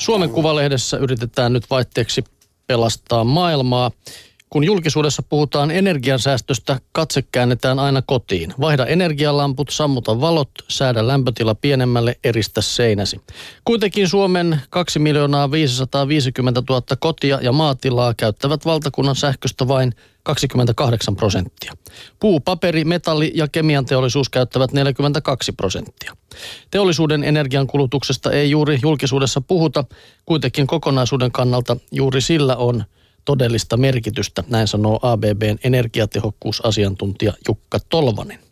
Suomen Kuvalehdessä yritetään nyt vaihteeksi pelastaa maailmaa. Kun julkisuudessa puhutaan energiansäästöstä, katse käännetään aina kotiin. Vaihda energialamput, sammuta valot, säädä lämpötila pienemmälle, eristä seinäsi. Kuitenkin Suomen 2 miljoonaa 550 000 kotia ja maatilaa käyttävät valtakunnan sähköstä vain 28 prosenttia. Puu, paperi, metalli ja kemian teollisuus käyttävät 42 prosenttia. Teollisuuden energiankulutuksesta ei juuri julkisuudessa puhuta, kuitenkin kokonaisuuden kannalta juuri sillä on todellista merkitystä, näin sanoo ABBn energiatehokkuusasiantuntija Jukka Tolvanen.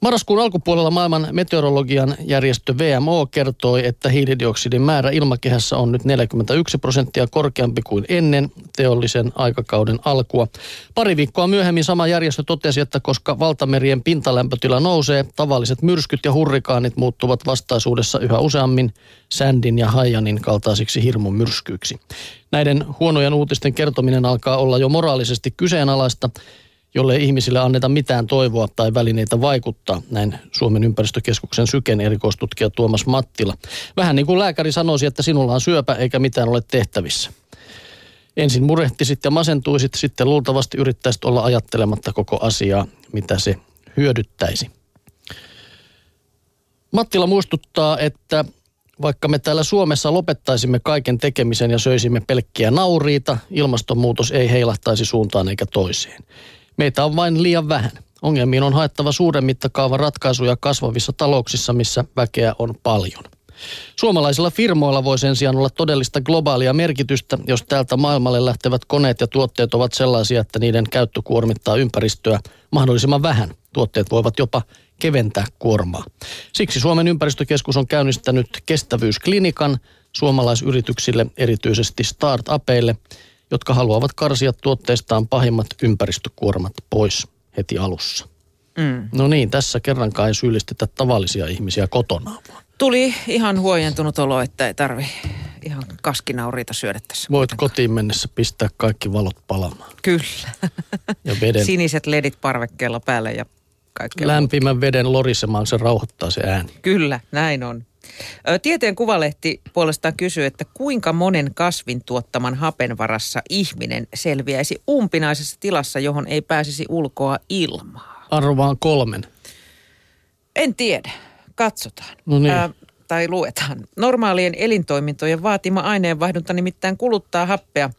Marraskuun alkupuolella maailman meteorologian järjestö VMO kertoi, että hiilidioksidin määrä ilmakehässä on nyt 41 prosenttia korkeampi kuin ennen teollisen aikakauden alkua. Pari viikkoa myöhemmin sama järjestö totesi, että koska valtamerien pintalämpötila nousee, tavalliset myrskyt ja hurrikaanit muuttuvat vastaisuudessa yhä useammin Sändin ja Haijanin kaltaisiksi hirmun myrskyiksi. Näiden huonojen uutisten kertominen alkaa olla jo moraalisesti kyseenalaista, jolle ei ihmisille anneta mitään toivoa tai välineitä vaikuttaa, näin Suomen ympäristökeskuksen syken erikoistutkija Tuomas Mattila. Vähän niin kuin lääkäri sanoisi, että sinulla on syöpä eikä mitään ole tehtävissä. Ensin murehtisit ja masentuisit, sitten luultavasti yrittäisit olla ajattelematta koko asiaa, mitä se hyödyttäisi. Mattila muistuttaa, että vaikka me täällä Suomessa lopettaisimme kaiken tekemisen ja söisimme pelkkiä nauriita, ilmastonmuutos ei heilahtaisi suuntaan eikä toiseen. Meitä on vain liian vähän. Ongelmiin on haettava suuren mittakaavan ratkaisuja kasvavissa talouksissa, missä väkeä on paljon. Suomalaisilla firmoilla voi sen sijaan olla todellista globaalia merkitystä, jos täältä maailmalle lähtevät koneet ja tuotteet ovat sellaisia, että niiden käyttö kuormittaa ympäristöä mahdollisimman vähän. Tuotteet voivat jopa keventää kuormaa. Siksi Suomen ympäristökeskus on käynnistänyt kestävyysklinikan suomalaisyrityksille, erityisesti startupeille – jotka haluavat karsia tuotteistaan pahimmat ympäristökuormat pois heti alussa. Mm. No niin, tässä kerrankaan ei syyllistetä tavallisia ihmisiä kotona vaan. Tuli ihan huojentunut olo, että ei tarvi ihan kaskinauriita syödä tässä. Voit kuitenkaan. kotiin mennessä pistää kaikki valot palamaan. Kyllä. Ja veden. Siniset ledit parvekkeella päälle ja kaikkea Lämpimän muuta. veden lorisemaan, se rauhoittaa se ääni. Kyllä, näin on. Tieteen kuvalehti puolestaan kysyy, että kuinka monen kasvin tuottaman hapen varassa ihminen selviäisi umpinaisessa tilassa, johon ei pääsisi ulkoa ilmaa? Arvaan kolmen. En tiedä. Katsotaan. No niin. Ää, tai luetaan. Normaalien elintoimintojen vaatima aineenvaihdunta nimittäin kuluttaa happea.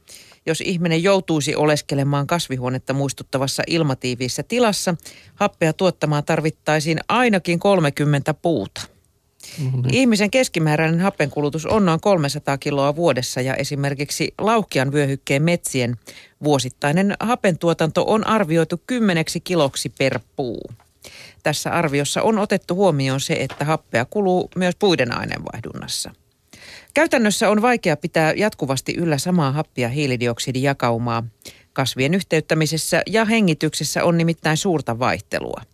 Jos ihminen joutuisi oleskelemaan kasvihuonetta muistuttavassa ilmatiiviissä tilassa, happea tuottamaan tarvittaisiin ainakin 30 puuta. Mm-hmm. Ihmisen keskimääräinen hapenkulutus on noin 300 kiloa vuodessa ja esimerkiksi Lauhkian vyöhykkeen metsien vuosittainen hapentuotanto on arvioitu 10 kiloksi per puu. Tässä arviossa on otettu huomioon se, että happea kuluu myös puiden aineenvaihdunnassa. Käytännössä on vaikea pitää jatkuvasti yllä samaa happia hiilidioksidijakaumaa. Kasvien yhteyttämisessä ja hengityksessä on nimittäin suurta vaihtelua –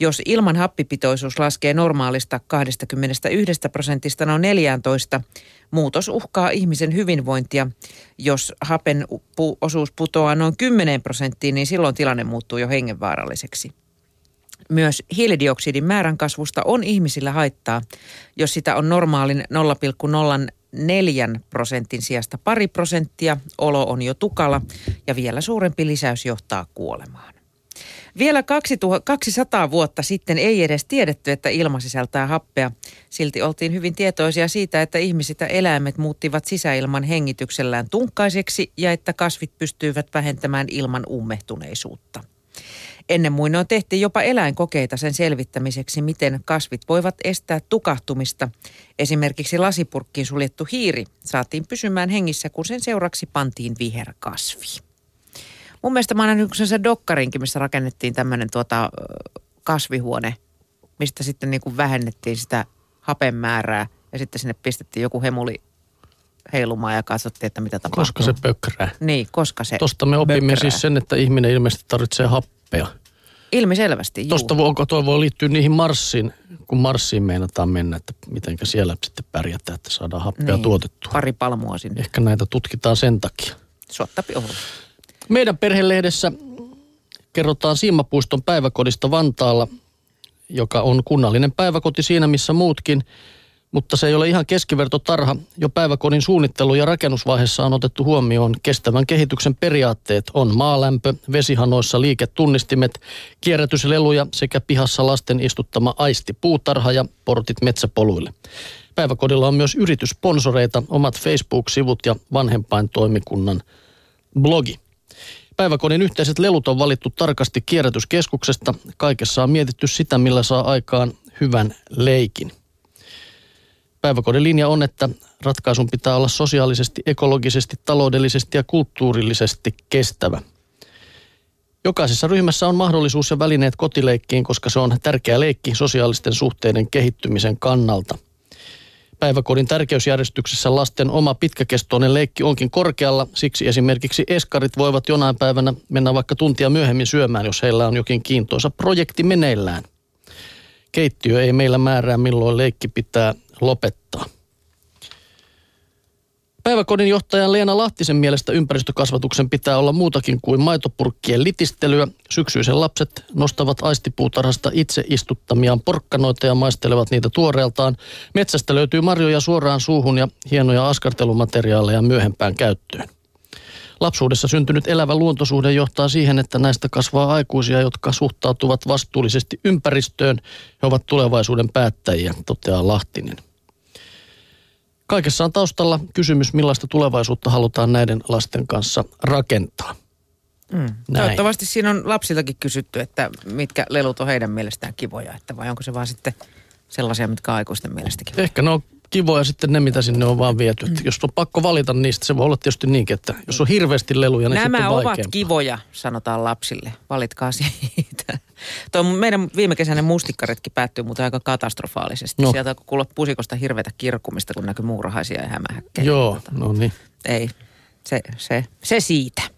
jos ilman happipitoisuus laskee normaalista 21 prosentista noin 14, muutos uhkaa ihmisen hyvinvointia. Jos hapen osuus putoaa noin 10 prosenttiin, niin silloin tilanne muuttuu jo hengenvaaralliseksi. Myös hiilidioksidin määrän kasvusta on ihmisillä haittaa, jos sitä on normaalin 0,04 prosentin sijasta pari prosenttia, olo on jo tukala ja vielä suurempi lisäys johtaa kuolemaan. Vielä 200 vuotta sitten ei edes tiedetty, että ilma sisältää happea. Silti oltiin hyvin tietoisia siitä, että ihmiset ja eläimet muuttivat sisäilman hengityksellään tunkkaiseksi ja että kasvit pystyivät vähentämään ilman ummehtuneisuutta. Ennen muinoin tehtiin jopa eläinkokeita sen selvittämiseksi, miten kasvit voivat estää tukahtumista. Esimerkiksi lasipurkkiin suljettu hiiri saatiin pysymään hengissä, kun sen seuraksi pantiin viherkasvi. Mun mielestä mä oon nähnyt sen dokkarinkin, missä rakennettiin tämmöinen tuota, kasvihuone, mistä sitten niin kuin vähennettiin sitä hapen määrää ja sitten sinne pistettiin joku hemuli heilumaan ja katsottiin, että mitä tapahtuu. Koska se pökrää. Niin, koska se Tuosta me opimme pökrää. siis sen, että ihminen ilmeisesti tarvitsee happea. Ilmiselvästi, juu. Tuosta voi, toi voi liittyä niihin Marsiin, kun Marsiin meinataan mennä, että miten siellä sitten pärjätään, että saadaan happea niin, tuotettua. Pari palmua sinne. Ehkä näitä tutkitaan sen takia. Suottapi meidän perhelehdessä kerrotaan Siimapuiston päiväkodista Vantaalla, joka on kunnallinen päiväkoti siinä missä muutkin. Mutta se ei ole ihan keskivertotarha. Jo päiväkodin suunnittelu- ja rakennusvaiheessa on otettu huomioon kestävän kehityksen periaatteet. On maalämpö, vesihanoissa liiketunnistimet, kierrätysleluja sekä pihassa lasten istuttama aistipuutarha ja portit metsäpoluille. Päiväkodilla on myös yrityssponsoreita, omat Facebook-sivut ja vanhempaintoimikunnan blogi. Päiväkodin yhteiset lelut on valittu tarkasti kierrätyskeskuksesta. Kaikessa on mietitty sitä, millä saa aikaan hyvän leikin. Päiväkodin linja on, että ratkaisun pitää olla sosiaalisesti, ekologisesti, taloudellisesti ja kulttuurillisesti kestävä. Jokaisessa ryhmässä on mahdollisuus ja välineet kotileikkiin, koska se on tärkeä leikki sosiaalisten suhteiden kehittymisen kannalta. Päiväkodin tärkeysjärjestyksessä lasten oma pitkäkestoinen leikki onkin korkealla, siksi esimerkiksi eskarit voivat jonain päivänä mennä vaikka tuntia myöhemmin syömään, jos heillä on jokin kiintoisa projekti meneillään. Keittiö ei meillä määrää, milloin leikki pitää lopettaa. Päiväkodin johtajan Leena Lahtisen mielestä ympäristökasvatuksen pitää olla muutakin kuin maitopurkkien litistelyä. Syksyisen lapset nostavat aistipuutarhasta itse istuttamiaan porkkanoita ja maistelevat niitä tuoreeltaan. Metsästä löytyy marjoja suoraan suuhun ja hienoja askartelumateriaaleja myöhempään käyttöön. Lapsuudessa syntynyt elävä luontosuhde johtaa siihen, että näistä kasvaa aikuisia, jotka suhtautuvat vastuullisesti ympäristöön. He ovat tulevaisuuden päättäjiä, toteaa Lahtinen. Kaikessa on taustalla kysymys, millaista tulevaisuutta halutaan näiden lasten kanssa rakentaa. Mm. Toivottavasti siinä on lapsiltakin kysytty, että mitkä lelut on heidän mielestään kivoja, että vai onko se vaan sitten sellaisia, mitkä aikuisten mielestäkin. Ehkä ne on kivoja sitten ne, mitä sinne on vaan viety. Mm. jos on pakko valita niistä, se voi olla tietysti niinkin, että jos on hirveästi leluja, niin Nämä on ovat kivoja, sanotaan lapsille. Valitkaa siitä. Tuo meidän viime kesäinen mustikkaretki päättyi muuten aika katastrofaalisesti. No. Sieltä alkoi kuulla pusikosta hirveätä kirkkumista, kun näkyy muurahaisia ja hämähäkkejä. Joo, no niin. Ei, se, se, se siitä.